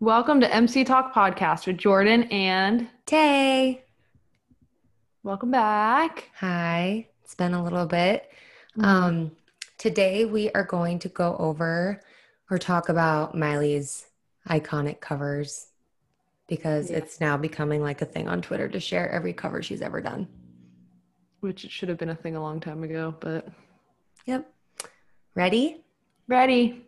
Welcome to MC Talk Podcast with Jordan and Tay. welcome back. Hi. It's been a little bit. Um, today we are going to go over or talk about Miley's iconic covers because Yeah. it's now becoming like a thing on Twitter to share every cover she's ever done. Which it should have been a thing a long time ago, but Yep. Ready? ready.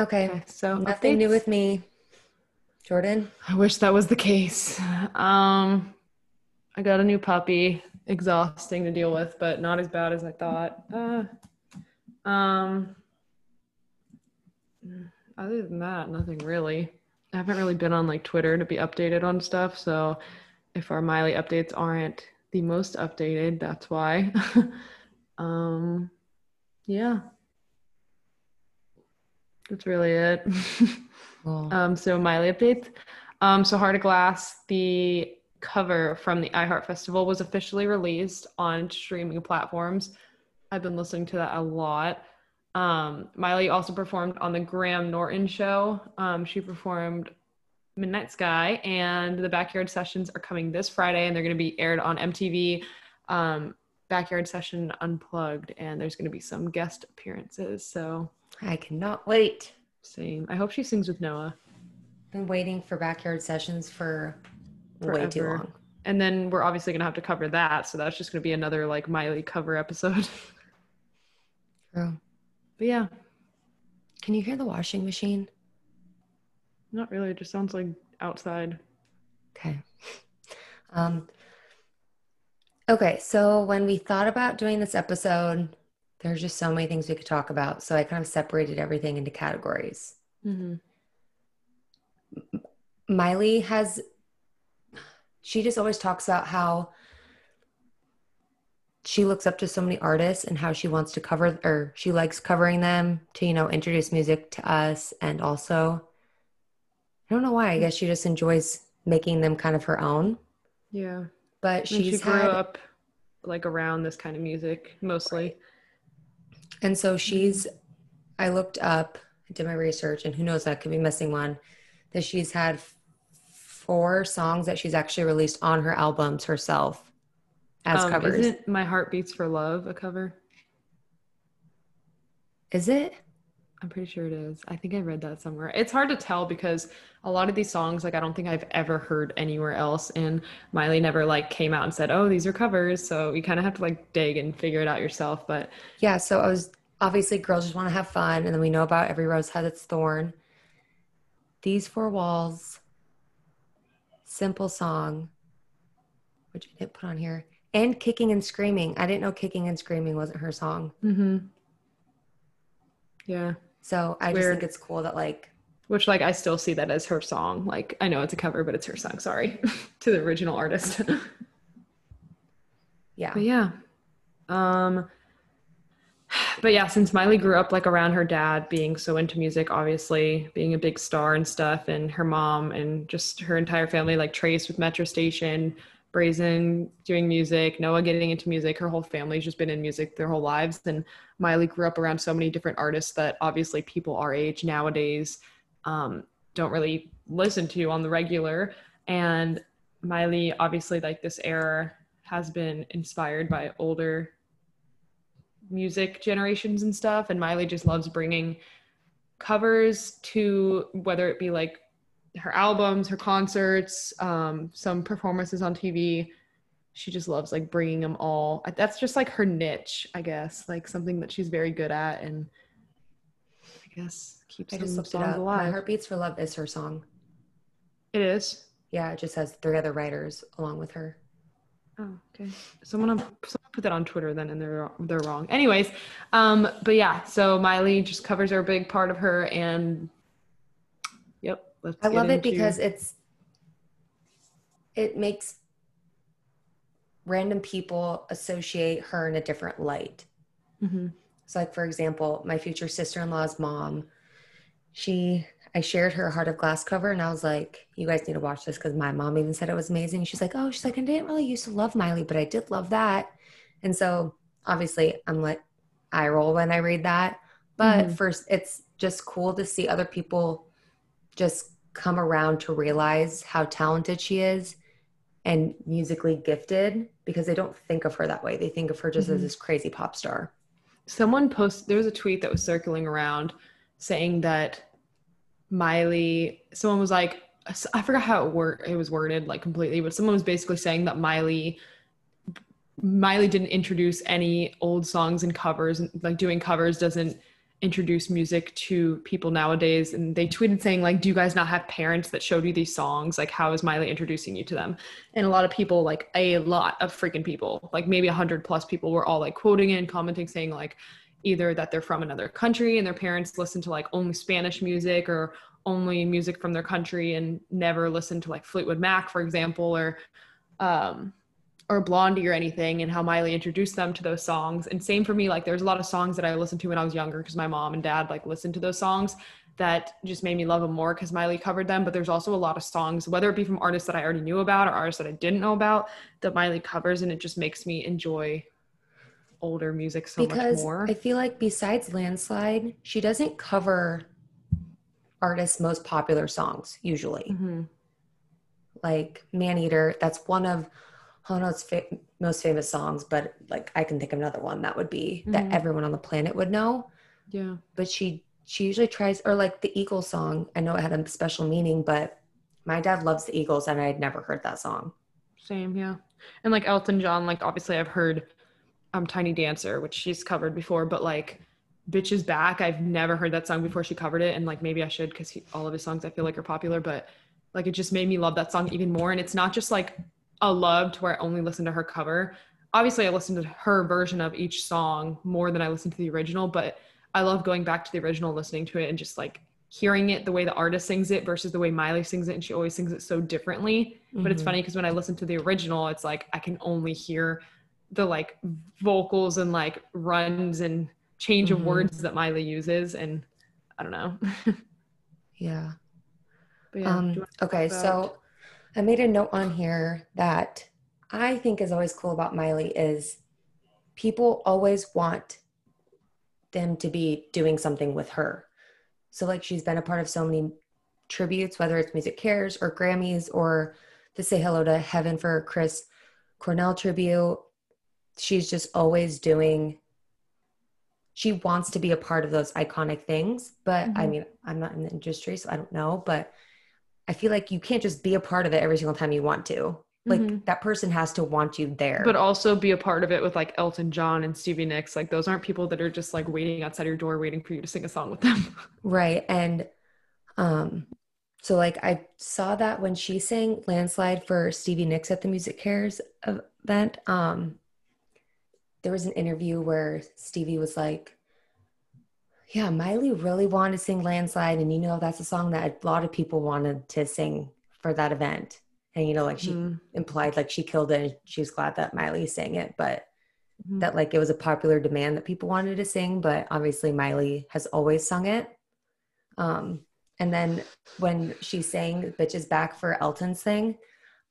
Okay. Okay, so Nothing new with me. Jordan? I wish that was the case. Um, I got a new puppy. Exhausting to deal with, but not as bad as I thought. Uh, um, other than that, nothing really. I haven't really been on like Twitter to be updated on stuff, so if our Miley updates aren't the most updated, that's why. um, yeah, that's really it. Well, Um, so Miley updates. Um, so Heart of Glass, the cover from the iHeart Festival was officially released on streaming platforms. I've been listening to that a lot. Um, Miley also performed on the Graham Norton show. Um, she performed Midnight Sky, and the Backyard Sessions are coming this Friday, and they're going to be aired on MTV. Um, Backyard Session Unplugged, and there's going to be some guest appearances. So I cannot wait. same. I hope she sings with Noah. Been waiting for backyard sessions for way too long. And then we're obviously gonna have to cover that, so that's just gonna be another like Miley cover episode. True. but yeah, Can you hear the washing machine? not really. It just sounds like outside. Okay. Um, okay, so when we thought about doing this episode, there's just so many things we could talk about. So I kind of separated everything into categories. Mm-hmm. Miley has, she just always talks about how she looks up to so many artists and how she wants to cover, or she likes covering them to, you know, introduce music to us. And also, I don't know why, I guess she just enjoys making them kind of her own. Yeah, But and she she's grew had up like around this kind of music mostly. And so she's, I looked up, I did my research, and who knows, I could be missing one, that she's had four songs that she's actually released on her albums herself as Um, covers. Isn't "My Heart Beats for Love" a cover? Is it? I'm pretty sure it is. I think I read that somewhere. It's hard to tell because a lot of these songs, like I don't think I've ever heard anywhere else, and Miley never like came out and said, "Oh, these are covers." So you kind of have to like dig and figure it out yourself. But Yeah, so I was obviously girls just want to have fun, and then we know about every rose has its thorn. These four walls, simple song, which I didn't put on here, and kicking and screaming. I didn't know kicking and screaming wasn't her song. mm-hmm. yeah, So I just think it's cool that like which like I still see that as her song. Like I know it's a cover, but it's her song. Sorry to the original artist. yeah. But yeah. Um but yeah, since Miley grew up like around her dad being so into music, obviously, being a big star and stuff, and her mom and just her entire family, like Trace with Metro Station, Braison doing music, Noah getting into music, her whole family's just been in music their whole lives. And Miley grew up around so many different artists that obviously people our age nowadays um, don't really listen to on the regular. And Miley, obviously, like this era has been inspired by older music generations and stuff. And Miley just loves bringing covers to whether it be like her albums, her concerts, um, some performances on TV. She just loves like bringing them all. That's just like her niche, I guess, like something that she's very good at, and I guess keeps I just songs. My alive. Heart Beats for Love is her song. It is. Yeah, it just has three other writers along with her. Oh, okay. Someone, someone put that on Twitter then, and they're they're wrong. Anyways, um, but yeah, so Miley just covers are a big part of her, and yep. Let's I love it because it's it makes random people associate her in a different light. Mhm. So, like for example, my future sister in law's mom, she I shared her Heart of Glass cover, and I was like, "You guys need to watch this because my mom even said it was amazing." She's like, "Oh, she's like, I didn't really used to love Miley, but I did love that." And so, obviously, I'm like, I roll when I read that. But mm-hmm. first, it's just cool to see other people just come around to realize how talented she is and musically gifted because they don't think of her that way. They think of her just mm-hmm. as this crazy pop star. Someone posted, there was a tweet that was circling around saying that Miley, someone was like, I forgot how it, word, it was worded like completely, but someone was basically saying that Miley Miley didn't introduce any old songs and covers, like doing covers doesn't introduce music to people nowadays. And they tweeted saying, like, do you guys not have parents that showed you these songs? Like, how is Miley introducing you to them? And a lot of people, like a lot of freaking people, like maybe a hundred plus people were all like quoting and commenting saying like either that they're from another country and their parents listen to like only Spanish music or only music from their country and never listen to like Fleetwood Mac, for example, or um or Blondie or anything and how Miley introduced them to those songs. And same for me, like there's a lot of songs that I listened to when I was younger because my mom and dad like listened to those songs that just made me love them more because Miley covered them. But there's also a lot of songs, whether it be from artists that I already knew about or artists that I didn't know about, that Miley covers, and it just makes me enjoy older music so because much more. I feel like besides Landslide, she doesn't cover artists' most popular songs usually. Mm-hmm. Like Maneater, that's one of oh no, it's fa- most famous songs, but like I can think of another one that would be mm-hmm. that everyone on the planet would know. Yeah. But she she usually tries or like the Eagles song. I know it had a special meaning, but my dad loves the Eagles and I had never heard that song. Same, yeah. And like Elton John, like obviously I've heard um Tiny Dancer, which she's covered before, but like Bitch is Back, I've never heard that song before she covered it. And like maybe I should because all of his songs I feel like are popular, but like it just made me love that song even more. And it's not just like a love to where I only listen to her cover. Obviously, I listen to her version of each song more than I listen to the original, but I love going back to the original, listening to it, and just like hearing it the way the artist sings it versus the way Miley sings it. And she always sings it so differently. Mm-hmm. But it's mm-hmm. funny because when I listen to the original, it's like I can only hear the like vocals and like runs and change mm-hmm. of words that Miley uses. And I don't know. yeah. yeah um, okay. So I made a note on here that I think is always cool about Miley is people always want them to be doing something with her. So like she's been a part of so many tributes, whether it's MusiCares or Grammys or to say hello to Heaven for Chris Cornell tribute. She's just always doing she wants to be a part of those iconic things. But mm-hmm. I mean, I'm not in the industry, so I don't know. But I feel like you can't just be a part of it every single time you want to. Like mm-hmm. that person has to want you there. But also be a part of it with like Elton John and Stevie Nicks. Like those aren't people that are just like waiting outside your door waiting for you to sing a song with them. right. And um so like I saw that when she sang Landslide for Stevie Nicks at the MusiCares event. Um there was an interview where Stevie was like, yeah, Miley really wanted to sing Landslide. And you know, that's a song that a lot of people wanted to sing for that event. And, you know, like she mm-hmm. implied like she killed it and she was glad that Miley sang it, but mm-hmm. that like it was a popular demand that people wanted to sing. But obviously, Miley has always sung it. Um, and then when she sang Bitches Back for Elton's thing,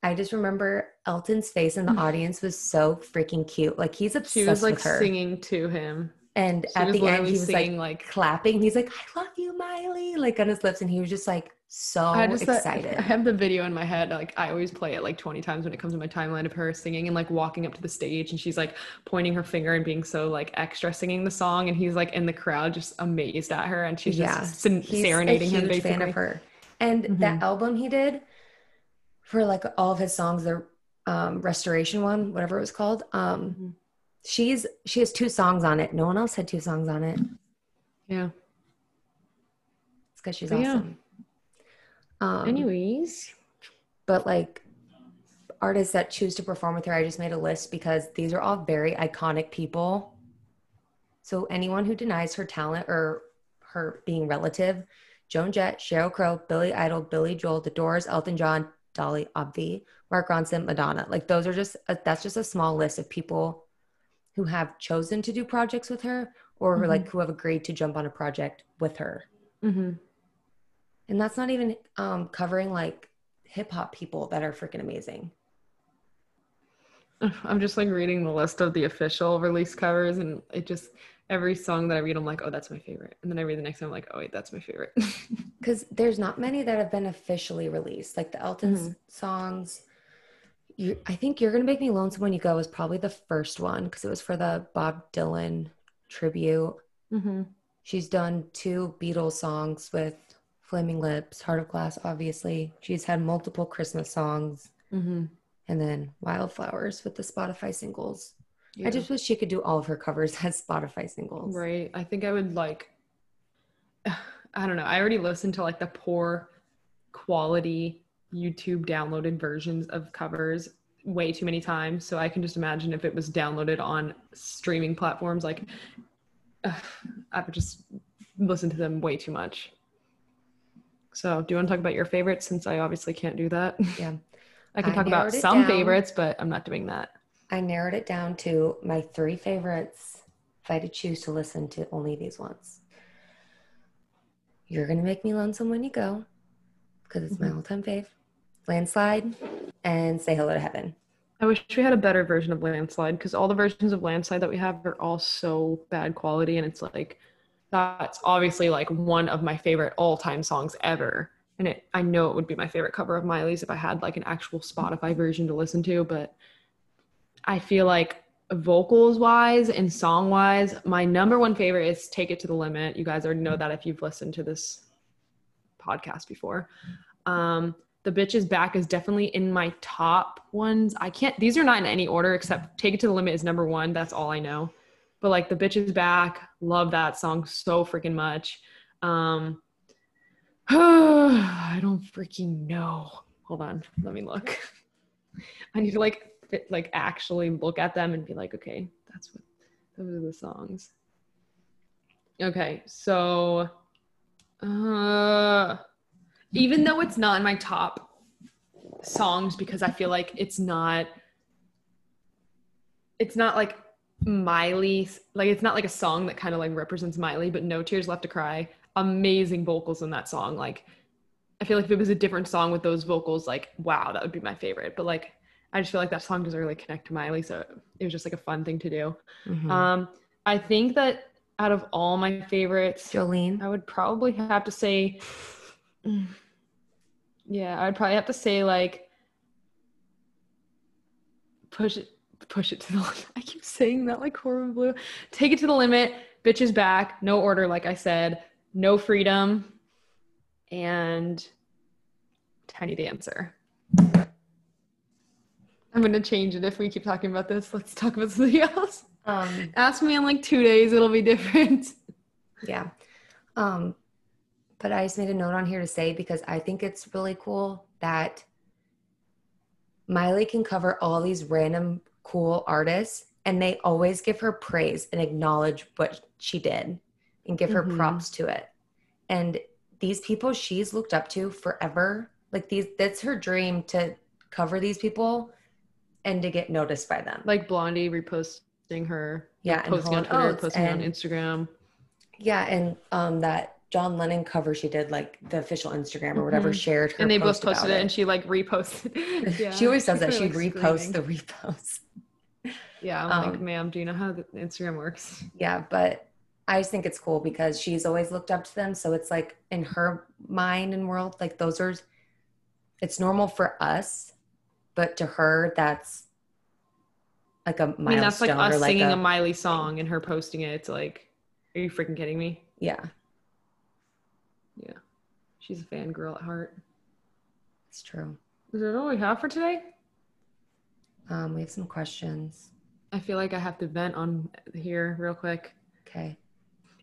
I just remember Elton's face in the audience was so freaking cute. Like he's obsessed she was like singing to him. And at the end, he was singing, like, like clapping. He's like, "I love you, Miley!" Like on his lips, and he was just like so I just, excited. I have the video in my head. Like I always play it like 20 times when it comes to my timeline of her singing and like walking up to the stage, and she's like pointing her finger and being so like extra singing the song, and he's like in the crowd just amazed at her, and she's yeah. just he's serenading him. Basically, fan of her. And mm-hmm. that album he did for like all of his songs, the um, restoration one, whatever it was called. Um, mm-hmm she's she has two songs on it. No one else had two songs on it. Yeah. It's because she's awesome. Yeah. Um, Anyways, but like artists that choose to perform with her, I just made a list because these are all very iconic people. So anyone who denies her talent or her being relative, Joan Jett, Sheryl Crow, Billy Idol, Billy Joel, The Doors, Elton John, Dolly Obvi, Mark Ronson, Madonna. Like those are just a, that's just a small list of people who have chosen to do projects with her or Mhm. like who have agreed to jump on a project with her. Mm-hmm. And that's not even um, covering like hip hop people that are freaking amazing. I'm just like reading the list of the official release covers, and it just every song that I read, I'm like, oh, that's my favorite. And then I read the next one, I'm like, oh wait, that's my favorite. Because there's not many that have been officially released, like the Elton Mhm. songs. You, I think "You're Gonna Make Me Lonesome When You Go" was probably the first one because it was for the Bob Dylan tribute. mm-hmm. She's done two Beatles songs with Flaming Lips, Heart of Glass, obviously. She's had multiple Christmas songs, Mm-hmm. and then Wildflowers with the Spotify singles. Yeah. I just wish she could do all of her covers as Spotify singles. Right. I think I would like I don't know. I already listened to like the poor quality YouTube downloaded versions of covers way too many times. So I can just imagine if it was downloaded on streaming platforms, like I would just listen to them way too much. So do you want to talk about your favorites since I obviously can't do that? Yeah. I can I talk about some down. favorites, but I'm not doing that. I narrowed it down to my three favorites if I had to choose to listen to only these ones. You're Gonna Make Me Lonesome When You Go, because it's my Mhm. all time fave. Landslide and Say Hello to Heaven. I wish we had a better version of Landslide because all the versions of Landslide that we have are all so bad quality, and it's like that's obviously like one of my favorite all-time songs ever. And it, I know it would be my favorite cover of Miley's if I had like an actual Spotify version to listen to, but I feel like vocals wise and song wise, my number one favorite is Take It to the Limit. You guys already know that if you've listened to this podcast before. Um, the bitch is back is definitely in my top ones. I can't, these are not in any order except Take It to the Limit is number one. That's all I know. But like the bitch is back, love that song so freaking much. Um, I don't freaking know. Hold on, let me look. I need to like fit, like actually look at them and be like, okay, that's what those are the songs. Okay, so uh even though it's not in my top songs because I feel like it's not it's not like Miley like it's not like a song that kind of like represents Miley but No Tears Left to Cry amazing vocals in that song like I feel like if it was a different song with those vocals like wow that would be my favorite but like I just feel like that song doesn't really connect to Miley so it was just like a fun thing to do Mhm. um I think that out of all my favorites Jolene. I would probably have to say. yeah, I'd probably have to say like, push it, push it to the limit. I keep saying that like Corbin Bleu. Take it to the limit. Bitches back. No order, like I said. No freedom. And Tiny Dancer. I'm gonna change it if we keep talking about this. Let's talk about something else. Um, Ask me in like two days, it'll be different. yeah. Um, but I just made a note on here to say because I think it's really cool that Miley can cover all these random cool artists and they always give her praise and acknowledge what she did and give her Mhm. props to it. And these people she's looked up to forever, like these that's her dream to cover these people and to get noticed by them. like Blondie reposting her, Yeah, and posting on and Twitter, Oates posting on Instagram. Yeah, and um that John Lennon cover she did, like the official Instagram or whatever, Mhm. shared her. And they both posted it, and she like reposted. yeah, she always does that. She like, reposts screaming. the reposts. Yeah, I'm like, um, ma'am, do you know how the Instagram works? Yeah, but I just think it's cool because she's always looked up to them. So it's like in her mind and world, like those are, it's normal for us, but to her, that's like a milestone I mean, that's like us like singing a, a, Miley song and her posting it. It's like, are you freaking kidding me? yeah, She's a fangirl at heart. it's true. Is that all we have for today? Um, we have some questions. I feel like I have to vent on here real quick. Okay.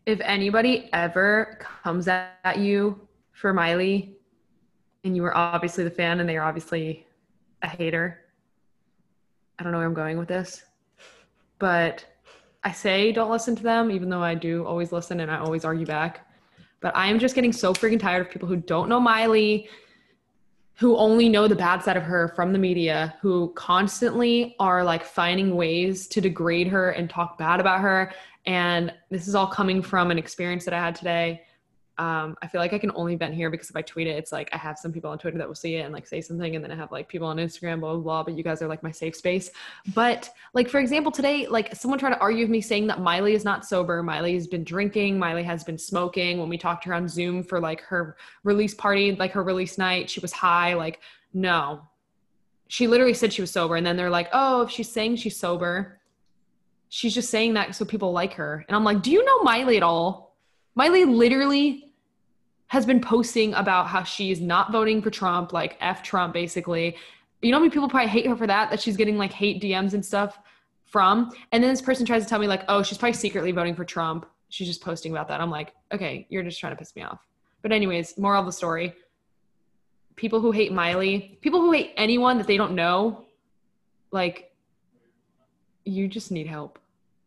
if anybody ever comes at you for Miley and you were obviously the fan and they are obviously a hater, I don't know where I'm going with this, but I say don't listen to them, even though I do always listen and I always argue back. But I am just getting so freaking tired of people who don't know Miley, who only know the bad side of her from the media, who constantly are like finding ways to degrade her and talk bad about her And this is all coming from an experience that I had today. Um, I feel like I can only vent here because if I tweet it, it's like I have some people on Twitter that will see it and like say something, and then I have like people on Instagram, blah blah blah. But you guys are like my safe space. But like for example, today, like someone tried to argue with me saying that Miley is not sober. Miley has been drinking. Miley has been smoking. When we talked to her on Zoom for like her release party, like her release night, she was high. Like no, she literally said she was sober, and then they're like, oh, if she's saying she's sober, she's just saying that so people like her. And I'm like, do you know Miley at all? Miley literally has been posting about how she's not voting for Trump, like F Trump, basically. You know how many people probably hate her for that, that she's getting like hate DMs and stuff from? And then this person tries to tell me, like, oh, she's probably secretly voting for Trump. She's just posting about that. I'm like, okay, you're just trying to piss me off. But, anyways, moral of the story people who hate Miley, people who hate anyone that they don't know, like, you just need help.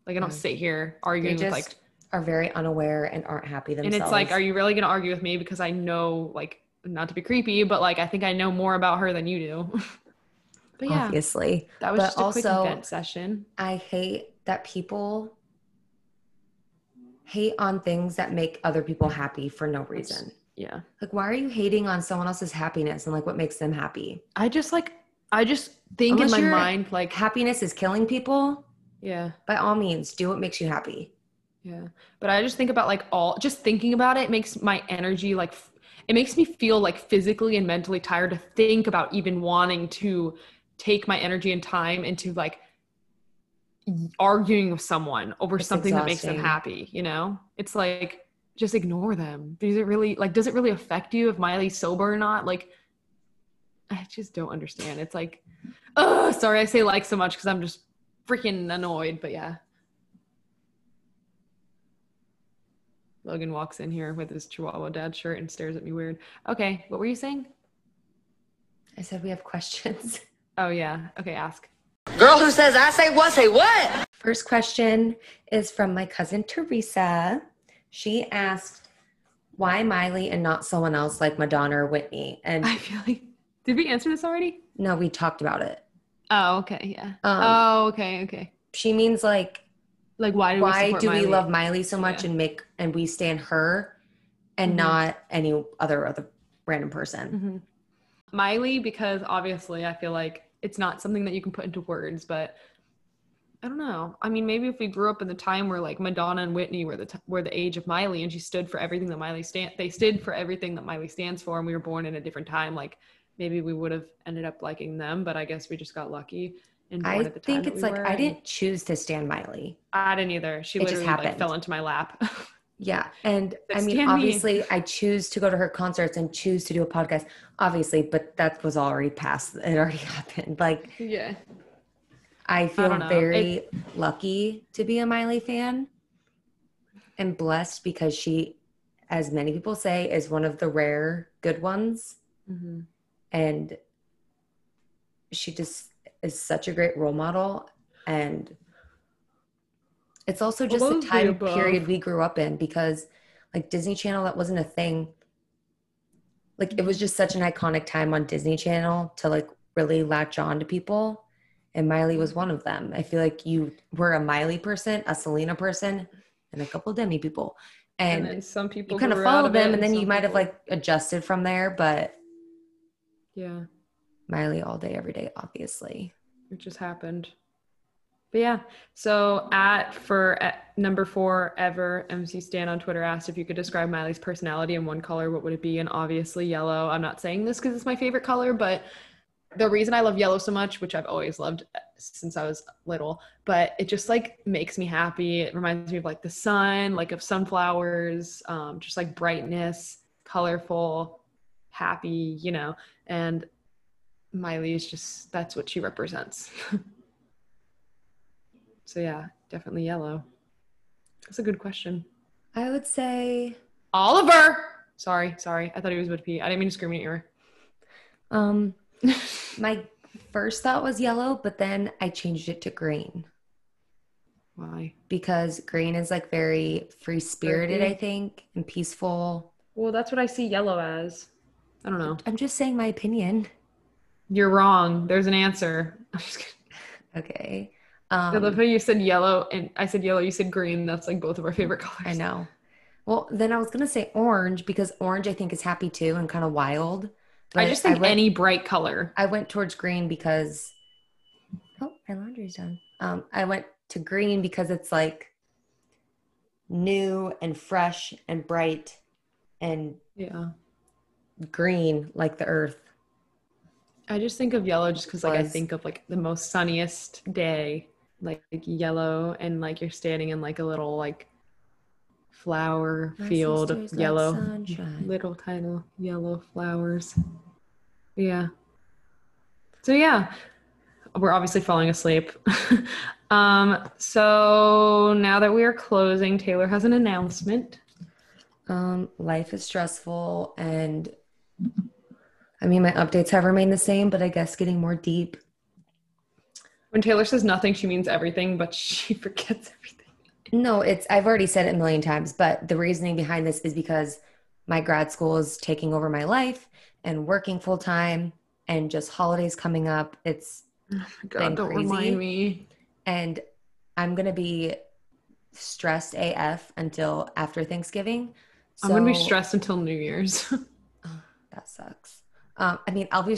Like, I don't sit here arguing They with like are very unaware and aren't happy themselves. and it's like, are you really going to argue with me because I know, like, not to be creepy, but like, I think I know more about her than you do. but yeah, obviously. that was but just a quick also- vent session. I hate that people hate on things that make other people happy for no reason. Yeah. Like, why are you hating on someone else's happiness and like what makes them happy? I just like, I just think Unless in my mind, like, Happiness is killing people. yeah, By all means, do what makes you happy. Yeah. But I just think about like all, just thinking about it makes my energy like, it makes me feel like physically and mentally tired to think about even wanting to take my energy and time into like arguing with someone over It's something that makes them happy, you know? It's like just ignore them. Does it really like does it really affect you if Miley's sober or not? Like I just don't understand. It's like oh sorry I say like so much because I'm just freaking annoyed, but yeah. Logan walks in here with his Chihuahua dad shirt and stares at me weird. Okay, what were you saying? I said we have questions. Oh yeah. Okay, ask. Girl who says I say what say what? First question is from my cousin Teresa. She asked, why Miley and not someone else like Madonna or Whitney? And I feel like did we answer this already? no, we talked about it. Oh, okay, yeah. Um, oh, okay, okay. She means like, Like why do we why support do we love Miley so much Yeah. and make and we stand her and Mhm. not any other other random person? Mhm. Miley because obviously I feel like it's not something that you can put into words, but I don't know. I mean, maybe if we grew up in the time where like Madonna and Whitney were the t- were the age of Miley, and she stood for everything that Miley stand, they stood for everything that Miley stands for, and we were born in a different time. Like maybe we would have ended up liking them, but I guess we just got lucky. I at the time think it's we like I didn't choose to stand Miley. I didn't either. She It just literally like, fell into my lap. Yeah. And I mean, stand me. obviously, I choose to go to her concerts and choose to do a podcast, obviously, but that was already past. It already happened. Like, yeah. I feel know. very lucky to be a Miley fan and blessed because she, as many people say, is one of the rare good ones. hmm And she just is such a great role model. And it's also just the of the time period we grew up in because, like, Disney Channel, that wasn't a thing. Like, it was just such an iconic time on Disney Channel to, like, really latch on to people. And Miley was one of them. I feel like you were a Miley person, a Selena person, and a couple Demi people. And, And, some people you kind of followed them, and then you might have, like, adjusted from there. But yeah. Miley all day, every day, obviously. it just happened. But yeah, so at for at number four ever, MC Stan on Twitter asked if you could describe Miley's personality in one color, what would it be? And obviously yellow. I'm not saying this because it's my favorite color, but the reason I love yellow so much, which I've always loved since I was little, but it just like makes me happy. It reminds me of like the sun, like of sunflowers, um, just like brightness, colorful, happy, you know. And Miley is just that's what she represents. so yeah, definitely yellow. That's a good question. I would say Oliver. Sorry, sorry. I thought he was with I didn't mean to scream in your um my first thought was yellow, but then I changed it to green Why? because green is like very free spirited, I think, and peaceful. Well, that's what I see yellow as. I don't know. I'm just saying my opinion. You're wrong. There's an answer. I'm just kidding. Okay. I love Um, how you said yellow and I said yellow, you said green. That's like both of our favorite colors. I know. Well, then I was gonna say orange because orange I think is happy too and kind of wild. I just think went, any bright color. I went towards green because oh my laundry's done. Um, I went to green because it's like new and fresh and bright and Yeah. green like the earth. I just think of yellow just because like I think of like the most sunniest day, like, like yellow, and like you're standing in like a little like flower My field of yellow, sunshine. little tiny yellow flowers. Yeah. So yeah, we're obviously falling asleep. um. So now that we are closing, Taylor has an announcement. Um, life is stressful and I mean my updates have remained the same, but I guess getting more deep. When Taylor says nothing, she means everything, but she forgets everything. No, it's I've already said it a million times, but the reasoning behind this is because my grad school is taking over my life and working full time and just holidays coming up. It's Oh God, don't crazy. remind me. and I'm gonna be stressed AF until after Thanksgiving. I'm gonna be stressed until New Year's. That sucks. Um, I mean, I'll be.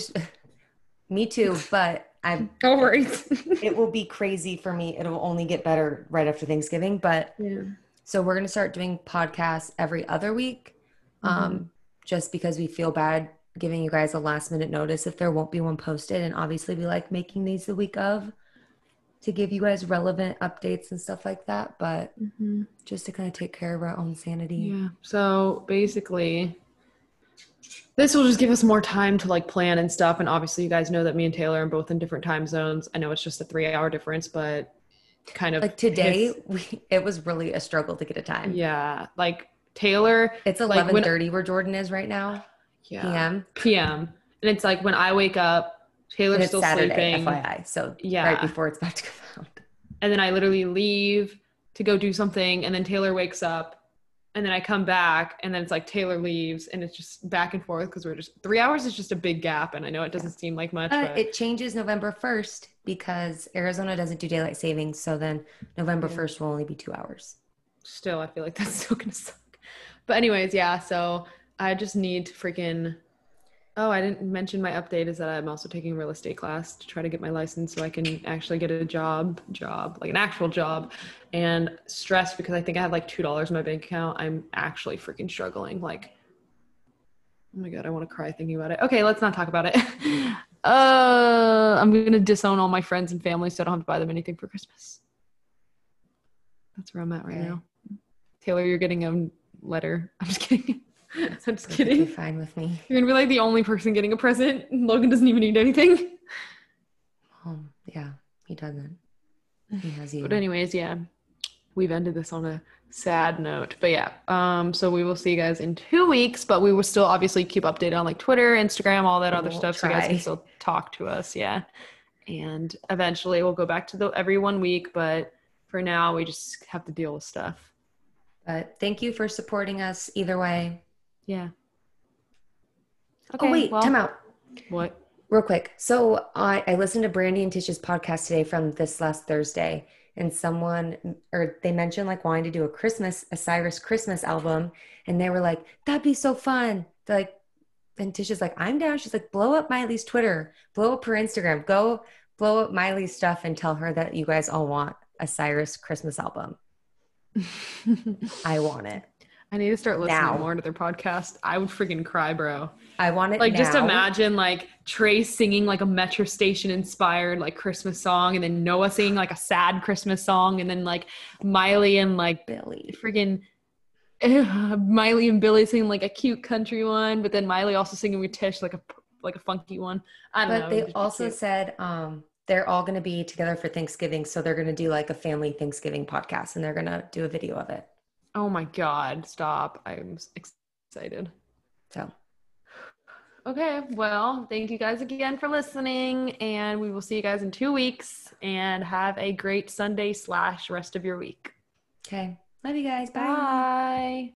me too, but I'm. Don't worry. It will be crazy for me. It'll only get better right after Thanksgiving, but yeah. So we're going to start doing podcasts every other week, um, just because we feel bad giving you guys a last minute notice if there won't be one posted. And obviously, we like making these the week of to give you guys relevant updates and stuff like that. But Mhm. just to kind of take care of our own sanity. Yeah. So basically, this will just give us more time to like plan and stuff. And obviously, you guys know that me and Taylor are both in different time zones. I know it's just a three hour difference, but kind of Like today, we, it was really a struggle to get a time. yeah. Like Taylor, It's Like, eleven when- thirty where Jordan is right now. yeah, PM. PM. And it's like when I wake up, Taylor's And it's still Saturday, sleeping. FYI. So Yeah. right before it's about to come out. and then I literally leave to go do something, and then Taylor wakes up, and then I come back, and then it's like Taylor leaves, and it's just back and forth because we're just three hours is just a big gap, and I know it doesn't seem like much, Uh, but it changes November 1st because Arizona doesn't do daylight savings. So then November Yeah. 1st will only be two hours. still I feel like that's still gonna suck. But anyways, yeah. So I just need to freaking. Oh, I didn't mention my update is that I'm also taking a real estate class to try to get my license so I can actually get a job, job like an actual job, and stressed because I think I have like two dollars in my bank account. I'm actually freaking struggling. Like, oh my god, I want to cry thinking about it. Okay, let's not talk about it. Uh, I'm gonna disown all my friends and family so I don't have to buy them anything for Christmas. That's where I'm at right Okay. now. Taylor, you're getting a letter. I'm just kidding. I'm just kidding. fine with me. You're gonna be like the only person getting a present. Logan doesn't even need anything. Um, yeah, he doesn't. He has you. But anyways, yeah, we've ended this on a sad note. But yeah, um, so we will see you guys in two weeks. But we will still obviously keep updated on like Twitter, Instagram, all that other We'll stuff, so you guys can still talk to us. Yeah, and eventually we'll go back to the every one week. But for now, we just have to deal with stuff. But thank you for supporting us either way. Yeah. oh, wait, well, time out. What? Real quick. So I, I listened to Brandi and Tish's podcast today from this last Thursday, and someone or they mentioned like wanting to do a Christmas, a Cyrus Christmas album, and they were like, "That'd be so fun." They're like, and Tish is like, "I'm down." She's like, "Blow up Miley's Twitter, blow up her Instagram, go blow up Miley's stuff, and tell her that you guys all want a Cyrus Christmas album. I want it. I need to start listening Now. more to their podcast. I would freaking cry, bro. I want it Like just imagine like Trey singing like a Metro Station inspired like Christmas song, and then Noah singing like a sad Christmas song, and then like Miley and like Billy. freaking Miley and Billy singing like a cute country one, but then Miley also singing with Tish like a like a funky one. I don't know. But it they would just be also said um, they're all going to be together for Thanksgiving. So they're going to do like a family Thanksgiving podcast and they're going to do a video of it. "Oh my god, stop! I'm excited." So Okay, well, thank you guys again for listening, and we will see you guys in two weeks. And have a great Sunday slash rest of your week. Okay. Love you guys. Bye. Bye.